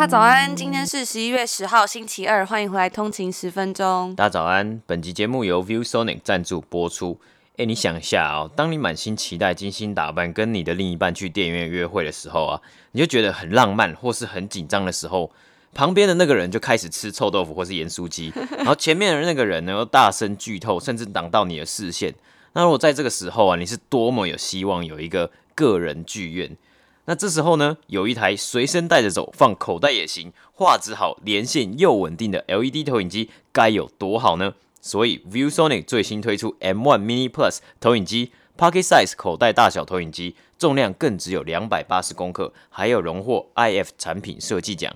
大家早安，今天是十一月十号，星期二，欢迎回来通勤十分钟。大家早安，本集节目由 ViewSonic 赞助播出。哎，你想一下哦，当你满心期待、精心打扮，跟你的另一半去电影院约会的时候啊，你就觉得很浪漫，或是很紧张的时候，旁边的那个人就开始吃臭豆腐或是盐酥鸡，然后前面的那个人呢又大声剧透，甚至挡到你的视线。那如果在这个时候啊，你是多么有希望有一个个人剧院？那这时候呢，有一台随身带着走，放口袋也行，画质好，连线又稳定的 LED 投影机，该有多好呢？所以 ViewSonic 最新推出 M1 Mini Plus 投影机，Pocket Size 口袋大小投影机，重量更只有两百八十公克，还有荣获 iF 产品设计奖。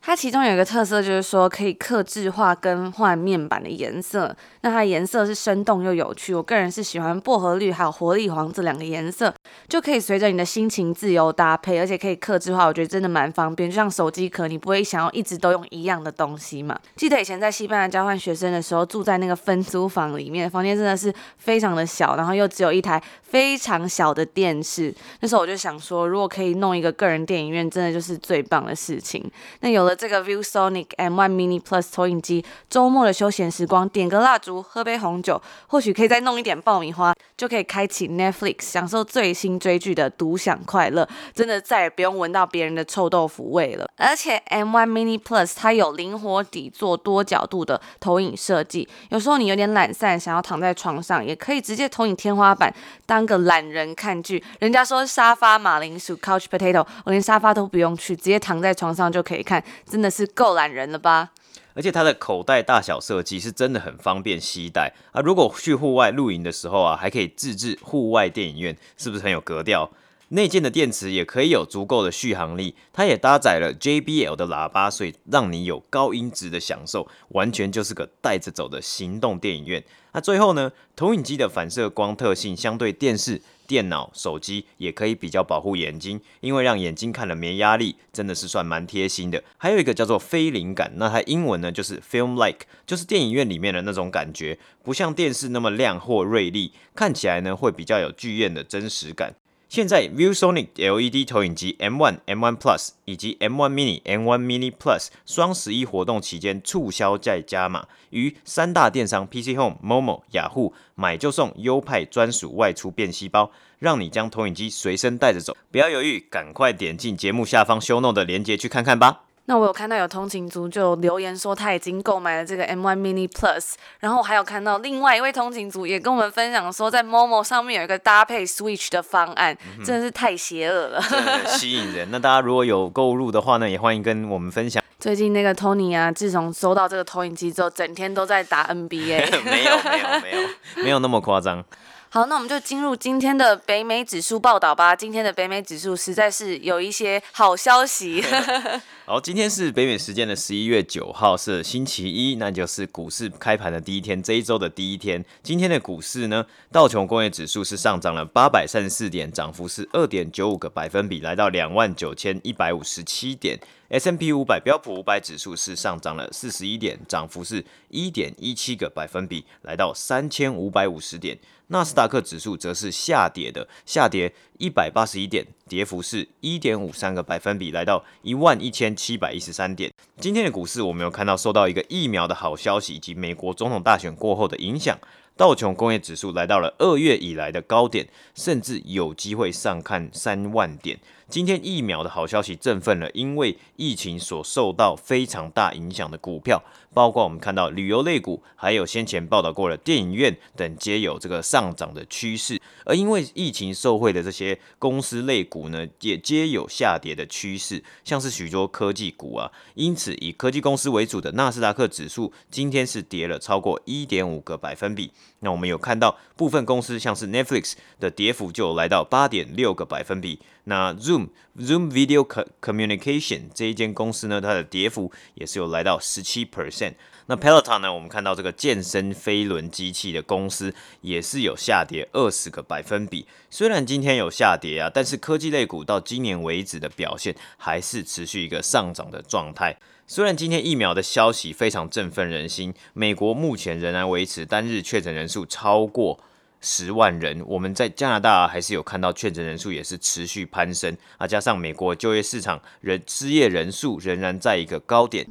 它其中有一个特色，就是说可以客制化更换面板的颜色。那它颜色是生动又有趣，我个人是喜欢薄荷绿还有活力黄这两个颜色，就可以随着你的心情自由搭配，而且可以客制化，我觉得真的蛮方便。就像手机壳，你不会想要一直都用一样的东西嘛。记得以前在西班牙交换学生的时候，住在那个分租房里面，房间真的是非常的小，然后又只有一台非常小的电视。那时候我就想说，如果可以弄一个个人电影院，真的就是最棒的事情。那有了。这个 ViewSonic M1 Mini Plus 投影机，周末的休闲时光，点个蜡烛，喝杯红酒，或许可以再弄一点爆米花，就可以开启 Netflix，享受最新追剧的独享快乐。真的再也不用闻到别人的臭豆腐味了。而且 M1 Mini Plus 它有灵活底座、多角度的投影设计，有时候你有点懒散，想要躺在床上，也可以直接投影天花板，当个懒人看剧。人家说沙发马铃薯 Couch Potato，我连沙发都不用去，直接躺在床上就可以看。真的是够懒人了吧？而且它的口袋大小设计是真的很方便携带啊！如果去户外露营的时候啊，还可以自制户外电影院，是不是很有格调？内建的电池也可以有足够的续航力，它也搭载了 JBL 的喇叭，所以让你有高音质的享受，完全就是个带着走的行动电影院。那最后呢，投影机的反射光特性相对电视。电脑、手机也可以比较保护眼睛，因为让眼睛看了没压力，真的是算蛮贴心的。还有一个叫做非灵感，那它英文呢就是 film-like，就是电影院里面的那种感觉，不像电视那么亮或锐利，看起来呢会比较有剧院的真实感。现在 ViewSonic LED 投影机 M1、M1 Plus 以及 M1 Mini、M1 Mini Plus 双十一活动期间促销再加码，于三大电商 PC Home、Momo、雅虎买就送优派专属外出便携包，让你将投影机随身带着走。不要犹豫，赶快点进节目下方 Show Note 的链接去看看吧。那我有看到有通勤族就留言说他已经购买了这个 M1 Mini Plus，然后我还有看到另外一位通勤族也跟我们分享说，在 Momo 上面有一个搭配 Switch 的方案，嗯、真的是太邪恶了，吸引人。那大家如果有购入的话呢，也欢迎跟我们分享。最近那个 Tony 啊，自从收到这个投影机之后，整天都在打 NBA。没有没有没有没有那么夸张。好，那我们就进入今天的北美指数报道吧。今天的北美指数实在是有一些好消息。好，今天是北美时间的十一月九号，是星期一，那就是股市开盘的第一天，这一周的第一天。今天的股市呢，道琼工业指数是上涨了八百三十四点，涨幅是二点九五个百分比，来到两万九千一百五十七点。S&P 五百标普五百指数是上涨了四十一点，涨幅是一点一七个百分比，来到三千五百五十点。纳斯达克指数则是下跌的，下跌一百八十一点，跌幅是一点五三个百分比，来到一万一千七百一十三点。今天的股市，我们有看到受到一个疫苗的好消息以及美国总统大选过后的影响。道琼工业指数来到了二月以来的高点，甚至有机会上看三万点。今天疫苗的好消息振奋了，因为疫情所受到非常大影响的股票，包括我们看到旅游类股，还有先前报道过的电影院等，皆有这个上涨的趋势。而因为疫情受惠的这些公司类股呢，也皆有下跌的趋势，像是许多科技股啊。因此，以科技公司为主的纳斯达克指数今天是跌了超过一点五个百分比。那我们有看到部分公司，像是 Netflix 的跌幅就来到八点六个百分比。那 Zoom Zoom Video Communication 这一间公司呢，它的跌幅也是有来到十七 percent。那 Peloton 呢，我们看到这个健身飞轮机器的公司也是有下跌二十个百分比。虽然今天有下跌啊，但是科技类股到今年为止的表现还是持续一个上涨的状态。虽然今天疫苗的消息非常振奋人心，美国目前仍然维持单日确诊人数超过十万人。我们在加拿大还是有看到确诊人数也是持续攀升啊，加上美国就业市场人失业人数仍然在一个高点。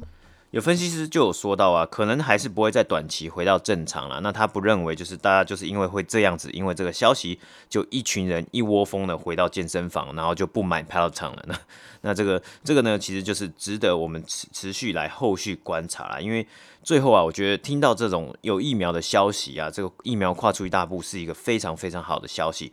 有分析师就有说到啊，可能还是不会在短期回到正常了。那他不认为就是大家就是因为会这样子，因为这个消息就一群人一窝蜂的回到健身房，然后就不买 Peloton 了。那 那这个这个呢，其实就是值得我们持持续来后续观察啦。因为最后啊，我觉得听到这种有疫苗的消息啊，这个疫苗跨出一大步是一个非常非常好的消息。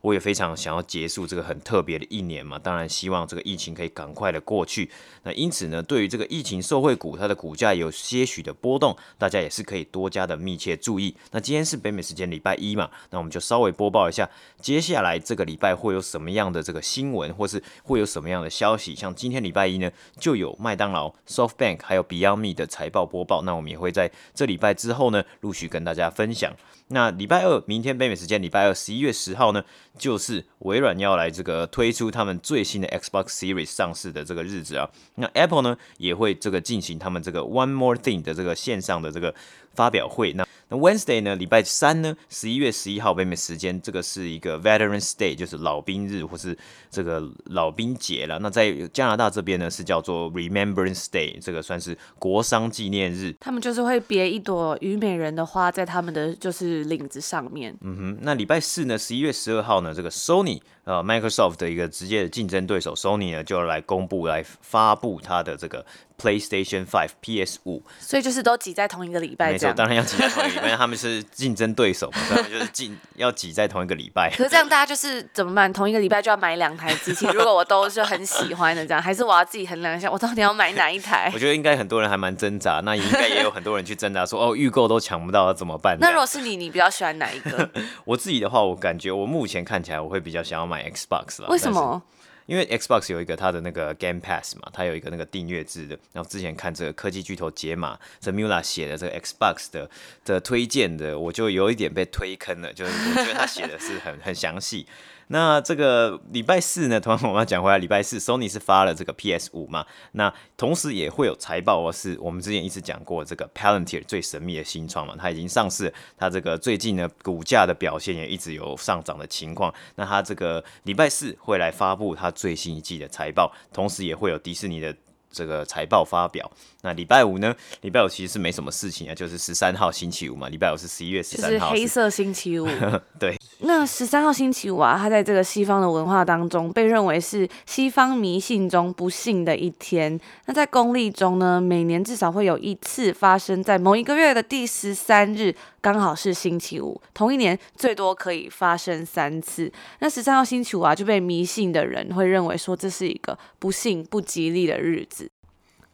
我也非常想要结束这个很特别的一年嘛，当然希望这个疫情可以赶快的过去。那因此呢，对于这个疫情受惠股，它的股价有些许的波动，大家也是可以多加的密切注意。那今天是北美时间礼拜一嘛，那我们就稍微播报一下，接下来这个礼拜会有什么样的这个新闻，或是会有什么样的消息。像今天礼拜一呢，就有麦当劳、SoftBank 还有 Beyond Me 的财报播报，那我们也会在这礼拜之后呢，陆续跟大家分享。那礼拜二，明天北美时间礼拜二，十一月十号呢，就是微软要来这个推出他们最新的 Xbox Series 上市的这个日子啊。那 Apple 呢也会这个进行他们这个 One More Thing 的这个线上的这个发表会。那那 Wednesday 呢，礼拜三呢，十一月十一号北美时间，这个是一个 Veterans Day，就是老兵日或是这个老兵节了。那在加拿大这边呢，是叫做 Remembrance Day，这个算是国殇纪念日。他们就是会别一朵虞美人的花在他们的就是领子上面。嗯哼，那礼拜四呢，十一月十二号呢，这个 Sony 呃 Microsoft 的一个直接的竞争对手 Sony 呢，就要来公布来发布它的这个。PlayStation Five、PS 五，所以就是都挤在同一个礼拜。没错，当然要挤在同一个礼拜，他们是竞争对手嘛，他们就是竞要挤在同一个礼拜。可是这样大家就是怎么办？同一个礼拜就要买两台机器？如果我都是很喜欢的，这样还是我要自己衡量一下，我到底要买哪一台？我觉得应该很多人还蛮挣扎，那应该也有很多人去挣扎说，哦，预购都抢不到，怎么办？那如果是你，你比较喜欢哪一个？我自己的话，我感觉我目前看起来，我会比较想要买 Xbox 了。为什么？因为 Xbox 有一个它的那个 Game Pass 嘛，它有一个那个订阅制的。然后之前看这个科技巨头解码，这 Mula 写的这个 Xbox 的的推荐的，我就有一点被推坑了，就是我觉得他写的是很 很详细。那这个礼拜四呢，同样我们要讲回来，礼拜四 Sony 是发了这个 PS 五嘛，那同时也会有财报哦，是我们之前一直讲过这个 Palantir 最神秘的新创嘛，它已经上市，它这个最近呢股价的表现也一直有上涨的情况。那它这个礼拜四会来发布它最新一季的财报，同时也会有迪士尼的。这个财报发表，那礼拜五呢？礼拜五其实是没什么事情啊，就是十三号星期五嘛。礼拜五是十一月十三号，是黑色星期五。对，那十三号星期五啊，它在这个西方的文化当中被认为是西方迷信中不幸的一天。那在公历中呢，每年至少会有一次发生在某一个月的第十三日。刚好是星期五，同一年最多可以发生三次。那十三号星期五啊，就被迷信的人会认为说，这是一个不幸、不吉利的日子。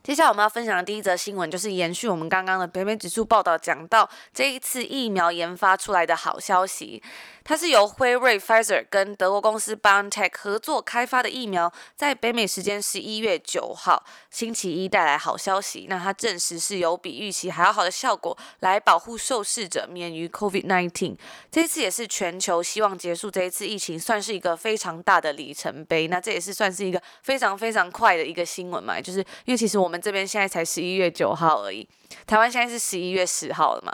接下来我们要分享的第一则新闻，就是延续我们刚刚的北美指数报道，讲到这一次疫苗研发出来的好消息。它是由辉瑞 （Pfizer） 跟德国公司 BioNTech 合作开发的疫苗，在北美时间十一月九号星期一带来好消息。那它证实是有比预期还要好的效果，来保护受试者免于 COVID-19。这一次也是全球希望结束这一次疫情，算是一个非常大的里程碑。那这也是算是一个非常非常快的一个新闻嘛，就是因为其实我们这边现在才十一月九号而已，台湾现在是十一月十号了嘛。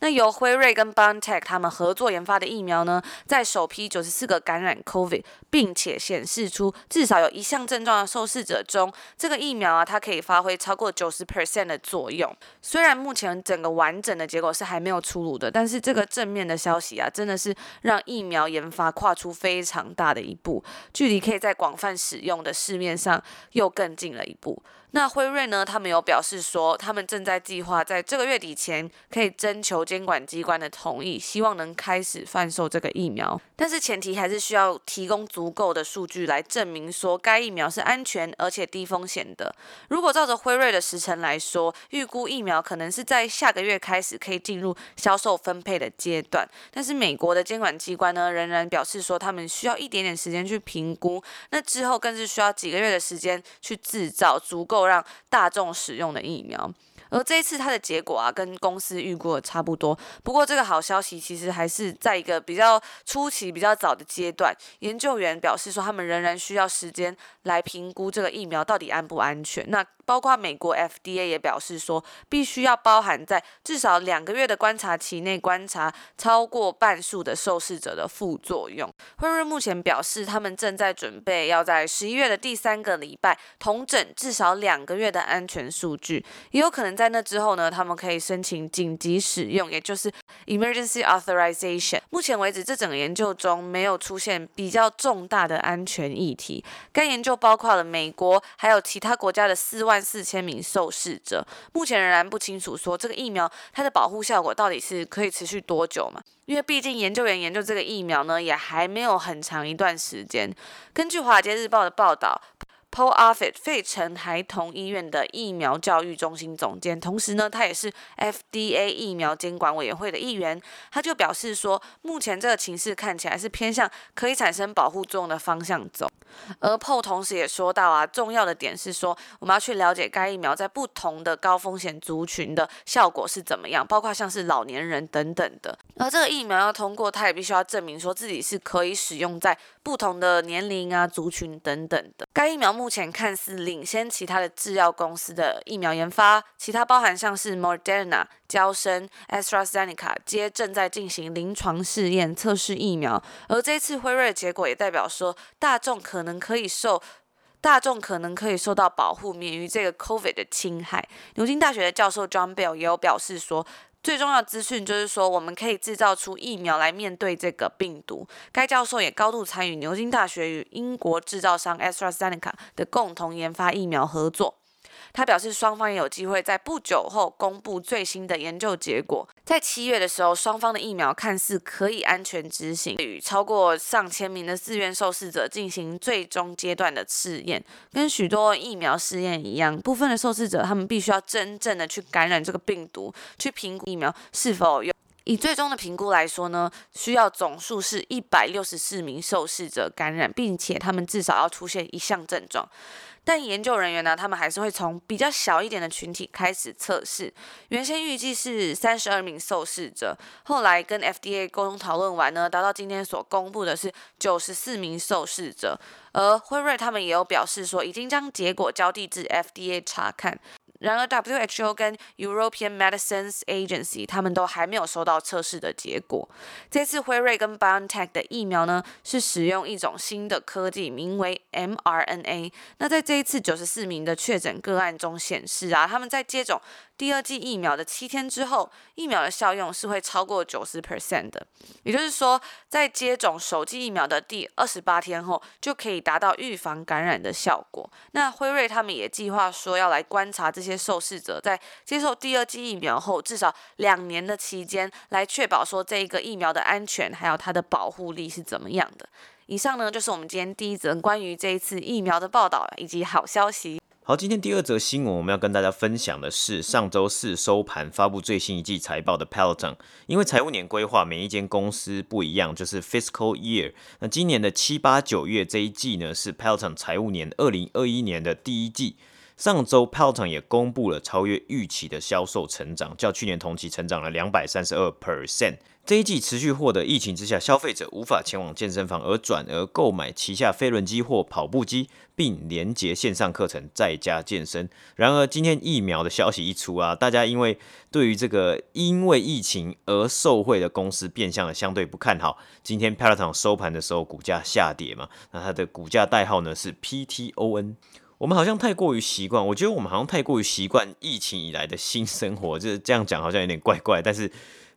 那由辉瑞跟 BioNTech 他们合作研发的疫苗呢，在首批九十四个感染 COVID 并且显示出至少有一项症状的受试者中，这个疫苗啊，它可以发挥超过九十 percent 的作用。虽然目前整个完整的结果是还没有出炉的，但是这个正面的消息啊，真的是让疫苗研发跨出非常大的一步，距离可以在广泛使用的市面上又更近了一步。那辉瑞呢，他们有表示说，他们正在计划在这个月底前可以征求监管机关的同意，希望能开始贩售这个疫苗。但是前提还是需要提供足够的数据来证明说该疫苗是安全而且低风险的。如果照着辉瑞的时程来说，预估疫苗可能是在下个月开始可以进入销售分配的阶段。但是美国的监管机关呢，仍然表示说他们需要一点点时间去评估，那之后更是需要几个月的时间去制造足够让大众使用的疫苗。而这一次它的结果啊，跟公司预估的差不多。不过这个好消息其实还是在一个比较初期、比较早的阶段。研究员表示说，他们仍然需要时间来评估这个疫苗到底安不安全。那包括美国 FDA 也表示说，必须要包含在至少两个月的观察期内观察超过半数的受试者的副作用。辉瑞目前表示，他们正在准备要在十一月的第三个礼拜统整至少两个月的安全数据，也有可能在那之后呢，他们可以申请紧急使用，也就是 Emergency Authorization。目前为止，这整个研究中没有出现比较重大的安全议题。该研究包括了美国还有其他国家的四万。万四千名受试者，目前仍然不清楚说这个疫苗它的保护效果到底是可以持续多久嘛？因为毕竟研究员研究这个疫苗呢，也还没有很长一段时间。根据《华尔街日报》的报道。Paul Offit 费城孩童医院的疫苗教育中心总监，同时呢，他也是 FDA 疫苗监管委员会的一员。他就表示说，目前这个情势看起来是偏向可以产生保护作用的方向走。而 Paul 同时也说到啊，重要的点是说，我们要去了解该疫苗在不同的高风险族群的效果是怎么样，包括像是老年人等等的。而这个疫苗要通过，他也必须要证明说自己是可以使用在不同的年龄啊族群等等的。该疫苗目目前看似领先其他的制药公司的疫苗研发，其他包含像是 Moderna、娇生、AstraZeneca 皆正在进行临床试验测试疫苗，而这次辉瑞的结果也代表说，大众可能可以受大众可能可以受到保护，免于这个 COVID 的侵害。牛津大学的教授 John Bell 也有表示说。最重要的资讯就是说，我们可以制造出疫苗来面对这个病毒。该教授也高度参与牛津大学与英国制造商 AstraZeneca 的共同研发疫苗合作。他表示，双方也有机会在不久后公布最新的研究结果。在七月的时候，双方的疫苗看似可以安全执行，与超过上千名的自愿受试者进行最终阶段的试验。跟许多疫苗试验一样，部分的受试者他们必须要真正的去感染这个病毒，去评估疫苗是否有。以最终的评估来说呢，需要总数是一百六十四名受试者感染，并且他们至少要出现一项症状。但研究人员呢，他们还是会从比较小一点的群体开始测试。原先预计是三十二名受试者，后来跟 FDA 沟通讨论完呢，达到今天所公布的是九十四名受试者。而辉瑞他们也有表示说，已经将结果交递至 FDA 查看。然而，WHO 跟 European Medicines Agency 他们都还没有收到测试的结果。这次辉瑞跟 BioNTech 的疫苗呢，是使用一种新的科技，名为 mRNA。那在这一次九十四名的确诊个案中显示啊，他们在接种第二剂疫苗的七天之后，疫苗的效用是会超过九十 percent 的。也就是说，在接种首剂疫苗的第二十八天后，就可以达到预防感染的效果。那辉瑞他们也计划说要来观察这些受试者在接受第二剂疫苗后至少两年的期间，来确保说这一个疫苗的安全还有它的保护力是怎么样的。以上呢就是我们今天第一则关于这一次疫苗的报道以及好消息。好，今天第二则新闻我们要跟大家分享的是上周四收盘发布最新一季财报的 Peloton，因为财务年规划每一间公司不一样，就是 Fiscal Year。那今年的七八九月这一季呢，是 Peloton 财务年二零二一年的第一季。上周 Peloton 也公布了超越预期的销售成长，较去年同期成长了两百三十二 percent。这一季持续获得疫情之下消费者无法前往健身房而转而购买旗下飞轮机或跑步机，并连接线上课程在家健身。然而今天疫苗的消息一出啊，大家因为对于这个因为疫情而受惠的公司变相的相对不看好。今天 Peloton 收盘的时候股价下跌嘛，那它的股价代号呢是 PTON。我们好像太过于习惯，我觉得我们好像太过于习惯疫情以来的新生活，就是这样讲好像有点怪怪，但是。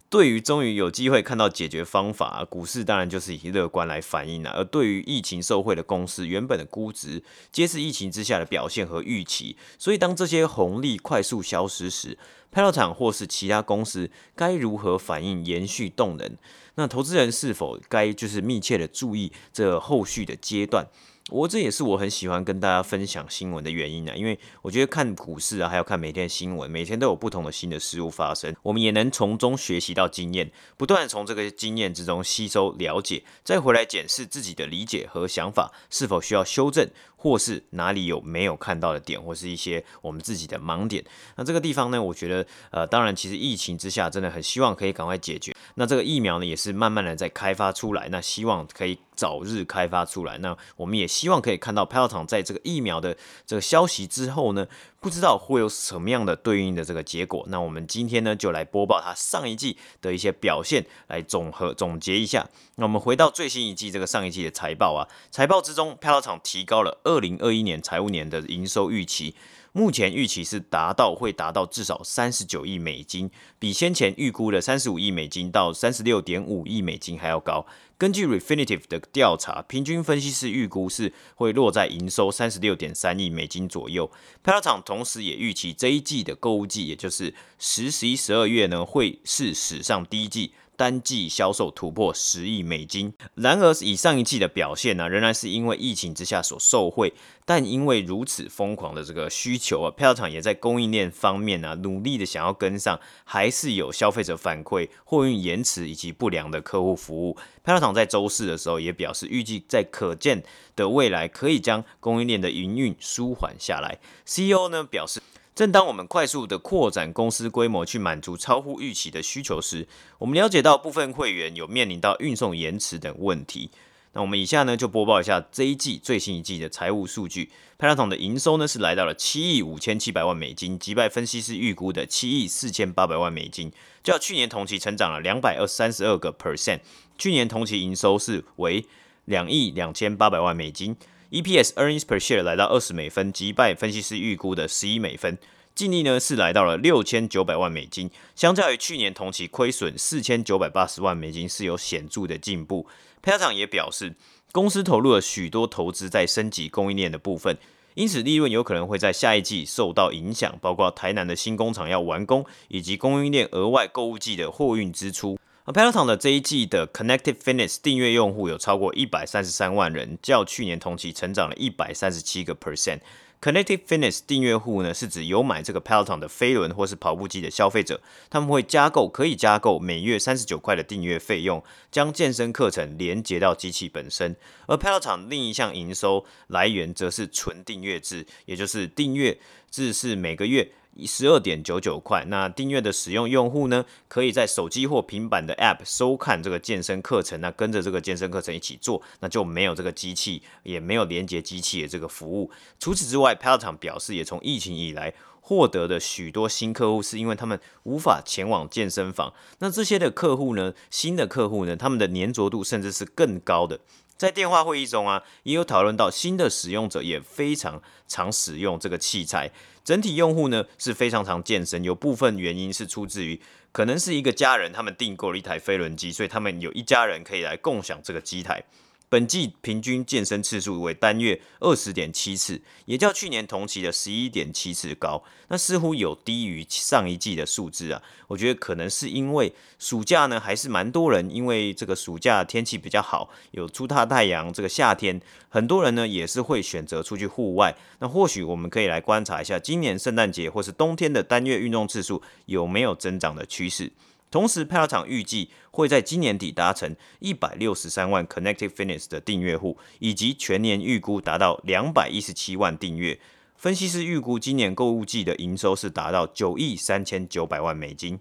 对于终于有机会看到解决方法，股市当然就是以乐观来反应了。而对于疫情受惠的公司，原本的估值皆是疫情之下的表现和预期，所以当这些红利快速消失时，Peloton 或是其他公司该如何反应，延续动能？那投资人是否该就是密切的注意这后续的阶段？我这也是我很喜欢跟大家分享新闻的原因啊，因为我觉得看股市啊，还有看每天的新闻，每天都有不同的新的事物发生，我们也能从中学习到经验，不断从这个经验之中吸收了解，再回来检视自己的理解和想法是否需要修正，或是哪里有没有看到的点，或是一些我们自己的盲点。那这个地方呢，我觉得呃，当然其实疫情之下，真的很希望可以赶快解决。那这个疫苗呢，也是慢慢的在开发出来，那希望可以。早日开发出来，那我们也希望可以看到拍药厂在这个疫苗的这个消息之后呢，不知道会有什么样的对应的这个结果。那我们今天呢，就来播报它上一季的一些表现，来总和总结一下。那我们回到最新一季这个上一季的财报啊，财报之中票道厂提高了二零二一年财务年的营收预期。目前预期是达到会达到至少三十九亿美金，比先前预估的三十五亿美金到三十六点五亿美金还要高。根据 Refinitiv 的调查，平均分析师预估是会落在营收三十六点三亿美金左右。派拉场同时也预期这一季的购物季，也就是十、十一、十二月呢，会是史上第一季。单季销售突破十亿美金，然而以上一季的表现呢、仍然是因为疫情之下所受惠，但因为如此疯狂的这个需求啊票厂也在供应链方面呢、啊，努力的想要跟上，还是有消费者反馈货运延迟以及不良的客户服务。票厂在周四的时候也表示，预计在可见的未来可以将供应链的营运舒缓下来。CEO 呢表示。正当我们快速的扩展公司规模去满足超乎预期的需求时，我们了解到部分会员有面临到运送延迟等问题。那我们以下呢就播报一下这一季最新一季的财务数据。Peloton 的营收呢是来到了七亿五千七百万美金，击败分析师预估的七亿四千八百万美金，较去年同期成长了两百二三十二个 percent。去年同期营收是为两亿两千八百万美金。EPS earnings per share 来到二十美分，击败分析师预估的十一美分。净利呢是来到了六千九百万美金，相较于去年同期亏损四千九百八十万美金是有显著的进步。Peloton 也表示，公司投入了许多投资在升级供应链的部分，因此利润有可能会在下一季受到影响，包括台南的新工厂要完工，以及供应链额外购物季的货运支出。而 Peloton 的这一季的 Connected Fitness 订阅用户有超过一百三十三万人，较去年同期成长了一百三十七个 percent。Connected Fitness 订阅户呢，是指有买这个 Peloton 的飞轮或是跑步机的消费者，他们会加购可以加购每月三十九块的订阅费用，将健身课程连接到机器本身。而 Peloton 另一项营收来源则是纯订阅制，也就是订阅制是每个月。十二点九九块。那订阅的使用用户呢，可以在手机或平板的 App 收看这个健身课程，那跟着这个健身课程一起做，那就没有这个机器，也没有连接机器的这个服务。除此之外，Peloton 表示，也从疫情以来获得的许多新客户，是因为他们无法前往健身房。那这些的客户呢，新的客户呢，他们的粘着度甚至是更高的。在电话会议中啊，也有讨论到新的使用者也非常常使用这个器材。整体用户呢是非常常健身，有部分原因是出自于可能是一个家人他们订购了一台飞轮机，所以他们有一家人可以来共享这个机台。本季平均健身次数为单月二十点七次，也较去年同期的十一点七次高。那似乎有低于上一季的数字啊。我觉得可能是因为暑假呢，还是蛮多人，因为这个暑假天气比较好，有出大太阳。这个夏天，很多人呢也是会选择出去户外。那或许我们可以来观察一下，今年圣诞节或是冬天的单月运动次数有没有增长的趋势。同时派拉厂预计会在今年底达成一百六十三万 Connected Fitness 的订阅户，以及全年预估达到两百一十七万订阅。分析师预估今年购物季的营收是达到九亿三千九百万美金。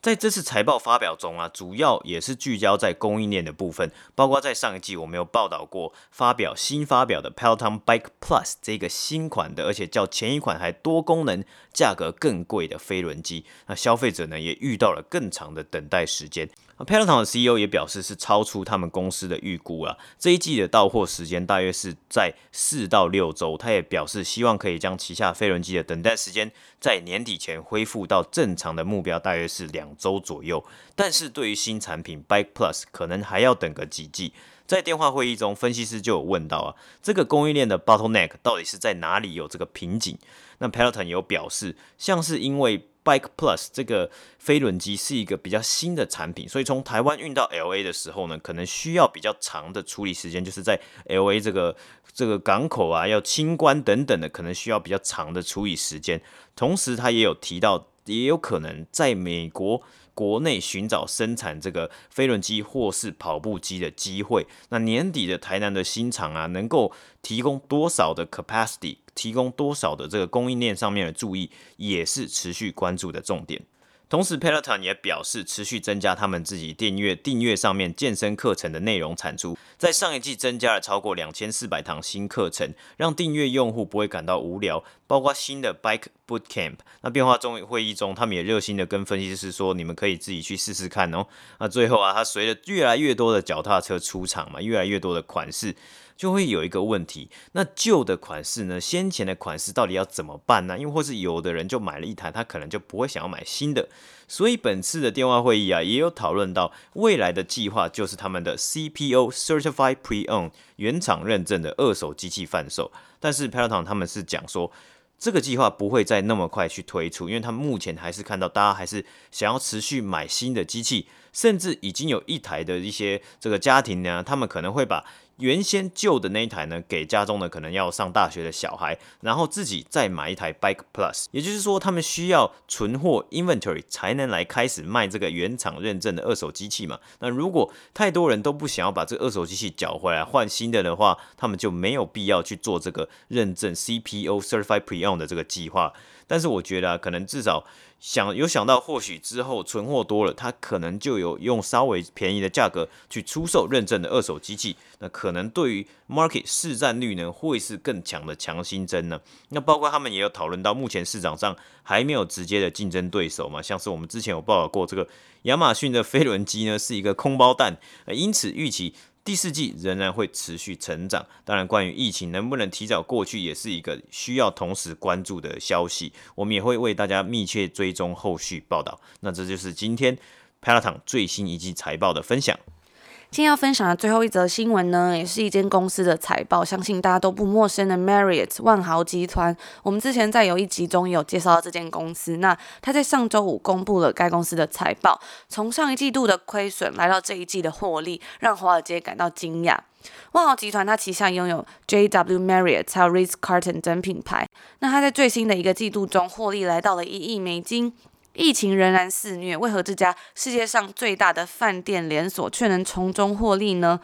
在这次财报发表中啊，主要也是聚焦在供应链的部分，包括在上一季我们有报道过发表新发表的 Peloton Bike Plus 这个新款的，而且较前一款还多功能、价格更贵的飞轮机，那消费者呢也遇到了更长的等待时间。Peloton 的 CEO 也表示是超出他们公司的预估了，这一季的到货时间大约是在四到六周。他也表示希望可以将旗下飞轮机的等待时间在年底前恢复到正常的目标，大约是两周左右。但是对于新产品 Bike Plus，可能还要等个几季。在电话会议中，分析师就有问到啊，这个供应链的 bottleneck 到底是在哪里有这个瓶颈？那 Peloton 有表示，像是因为 Bike Plus 这个飞轮机是一个比较新的产品，所以从台湾运到 LA 的时候呢，可能需要比较长的处理时间，就是在 LA 这个这个港口啊，要清关等等的，可能需要比较长的处理时间。同时，他也有提到，也有可能在美国国内寻找生产这个飞轮机或是跑步机的机会。那年底的台南的新厂啊，能够提供多少的 capacity？提供多少的这个供应链上面的注意，也是持续关注的重点。同时，Peloton 也表示持续增加他们自己订阅订阅上面健身课程的内容产出，在上一季增加了超过两千四百堂新课程，让订阅用户不会感到无聊。包括新的 Bike Bootcamp，那变化中会议中，他们也热心的跟分析师说，你们可以自己去试试看哦。那最后啊，它随着越来越多的脚踏车出厂嘛，越来越多的款式。就会有一个问题，那旧的款式呢？先前的款式到底要怎么办呢？因为或是有的人就买了一台，他可能就不会想要买新的。所以本次的电话会议啊，也有讨论到未来的计划，就是他们的 CPO Certified Pre-Owned 原厂认证的二手机器贩售。但是 Peloton 他们是讲说，这个计划不会再那么快去推出，因为他们目前还是看到大家还是想要持续买新的机器，甚至已经有一台的一些这个家庭呢，他们可能会把。原先旧的那一台呢，给家中的可能要上大学的小孩，然后自己再买一台 Bike Plus，也就是说，他们需要存货 inventory 才能来开始卖这个原厂认证的二手机器嘛。那如果太多人都不想要把这个二手机器缴回来换新的的话，他们就没有必要去做这个认证 CPO Certified Pre-Owned 的这个计划。但是我觉得，可能至少想有想到，或许之后存货多了，他可能就有用稍微便宜的价格去出售认证的二手机器。那可能对于 market 市占率呢，会是更强的强心针呢。那包括他们也有讨论到，目前市场上还没有直接的竞争对手嘛，像是我们之前有报道过，这个亚马逊的飞轮机呢是一个空包弹，因此预期。第四季仍然会持续成长，当然，关于疫情能不能提早过去，也是一个需要同时关注的消息。我们也会为大家密切追踪后续报道。那这就是今天 Peloton 最新一季财报的分享。今天要分享的最后一则新闻呢，也是一间公司的财报，相信大家都不陌生的 Marriott 万豪集团。我们之前在有一集中有介绍到这间公司，那他在上周五公布了该公司的财报，从上一季度的亏损来到这一季的获利，让华尔街感到惊讶。万豪集团它旗下拥有 JW Marriott 还有 Ritz Carlton 等品牌，那它在最新的一个季度中获利来到了一亿美金。疫情仍然肆虐，为何这家世界上最大的饭店连锁却能从中获利呢？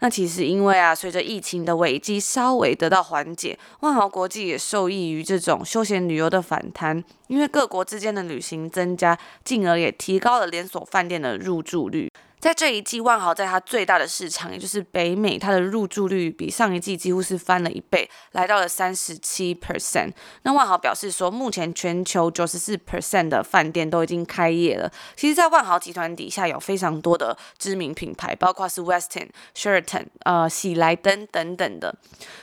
那其实因为啊，随着疫情的危机稍微得到缓解，万豪国际也受益于这种休闲旅游的反弹，因为各国之间的旅行增加，进而也提高了连锁饭店的入住率。在这一季，万豪在它最大的市场，也就是北美，它的入住率比上一季几乎是翻了一倍，来到了三十七 percent。那万豪表示说，目前全球九十四 percent 的饭店都已经开业了。其实，在万豪集团底下有非常多的知名品牌，包括是 Westin、Sheraton、呃喜来登等等的。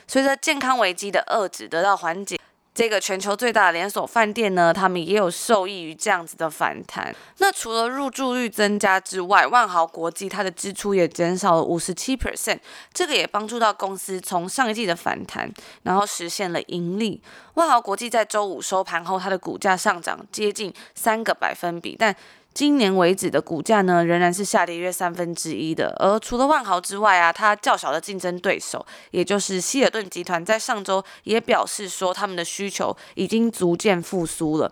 随着健康危机的遏制得到缓解。这个全球最大的连锁饭店呢，他们也有受益于这样子的反弹。那除了入住率增加之外，万豪国际它的支出也减少了五十七 percent，这个也帮助到公司从上一季的反弹，然后实现了盈利。万豪国际在周五收盘后，它的股价上涨接近三个百分比，但今年为止的股价呢，仍然是下跌约三分之一的。而除了万豪之外啊，它较小的竞争对手，也就是希尔顿集团，在上周也表示说，他们的需求已经逐渐复苏了。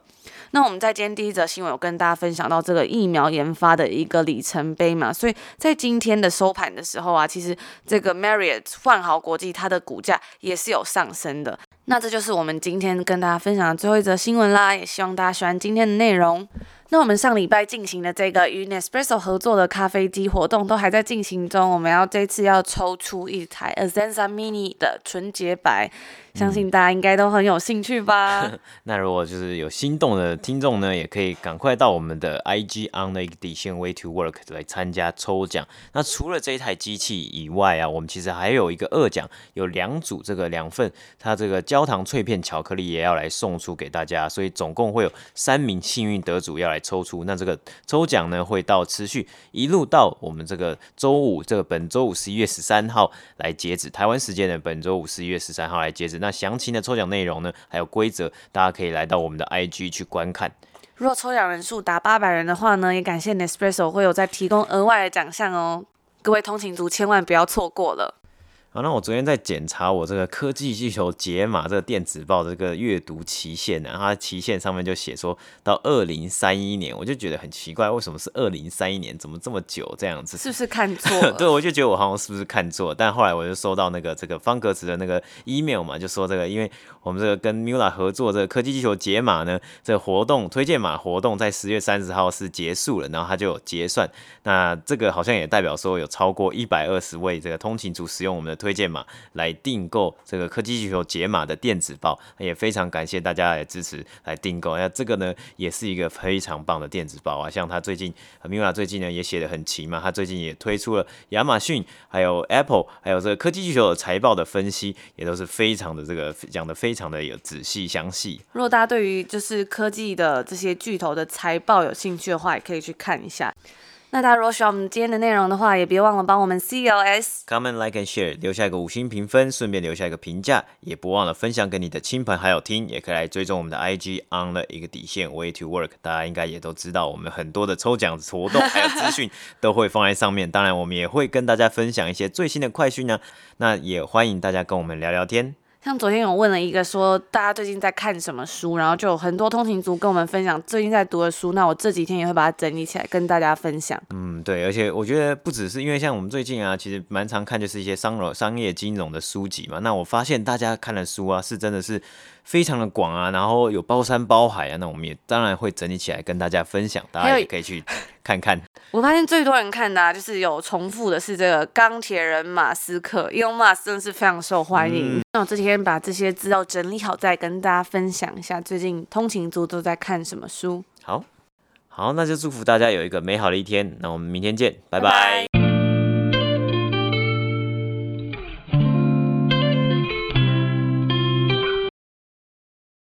那我们在今天第一则新闻有跟大家分享到这个疫苗研发的一个里程碑嘛，所以在今天的收盘的时候啊，其实这个 Marriott 万豪国际它的股价也是有上升的。那这就是我们今天跟大家分享的最后一则新闻啦，也希望大家喜欢今天的内容。那我们上礼拜进行的这个与 Nespresso 合作的咖啡机活动都还在进行中，我们要这次要抽出一台 Azenza Mini 的纯洁白。相信大家应该都很有兴趣吧？那如果就是有心动的听众呢，也可以赶快到我们的 IG on 的一个底线 Way to Work 来参加抽奖。那除了这一台机器以外啊，我们其实还有一个二奖，有两组这个两份，它这个焦糖脆片巧克力也要来送出给大家，所以总共会有三名幸运得主要来抽出。那这个抽奖呢，会到持续一路到我们这个周五，这个本周五十一月十三号来截止，台湾时间的本周五十一月十三号来截止。那详情的抽奖内容呢，还有规则，大家可以来到我们的 IG 去观看。如果抽奖人数达八百人的话呢，也感谢 Nespresso 会有在提供额外的奖项哦，各位通勤族千万不要错过了。好，那我昨天在检查我这个科技巨球解码这个电子报这个阅读期限呢，它期限上面就写说到二零三一年，我就觉得很奇怪，为什么是二零三一年？怎么这么久这样子？是不是看错？对，我就觉得我好像是不是看错？但后来我就收到那个这个方格子的那个 email 嘛，就说这个因为我们这个跟 Mula 合作这个科技巨球解码呢，这个活动推荐码活动在十月三十号是结束了，然后它就有结算。那这个好像也代表说有超过一百二十位这个通勤族使用我们的。推荐码来订购这个科技巨头解码的电子报，也非常感谢大家的支持来订购。那这个呢，也是一个非常棒的电子报啊。像他最近，Mila 最近呢也写得很勤嘛，他最近也推出了亚马逊、还有 Apple、还有这个科技巨头的财报的分析，也都是非常的这个讲得非常的有仔细详细。如果大家对于就是科技的这些巨头的财报有兴趣的话，也可以去看一下。那大家如果喜欢我们今天的内容的话，也别忘了帮我们 CLS comment like and share 留下一个五星评分，顺便留下一个评价，也不忘了分享给你的亲朋好友听，也可以来追踪我们的 IG on 的一个底线 way to work，大家应该也都知道，我们很多的抽奖活动还有资讯 都会放在上面，当然我们也会跟大家分享一些最新的快讯呢，那也欢迎大家跟我们聊聊天。像昨天有问了一个说，大家最近在看什么书，然后就有很多通勤族跟我们分享最近在读的书。那我这几天也会把它整理起来跟大家分享。嗯，对，而且我觉得不只是因为像我们最近啊，其实蛮常看就是一些商融、商业金融的书籍嘛。那我发现大家看的书啊，是真的是非常的广啊，然后有包山包海啊。那我们也当然会整理起来跟大家分享，大家也可以去看看。我发现最多人看的啊，就是有重复的是这个钢铁人马斯克，Elon Musk 真的是非常受欢迎。嗯、那我这几天把这些资料整理好，再跟大家分享一下最近通勤族都在看什么书。好，好，那就祝福大家有一个美好的一天。那我们明天见，拜拜。拜拜。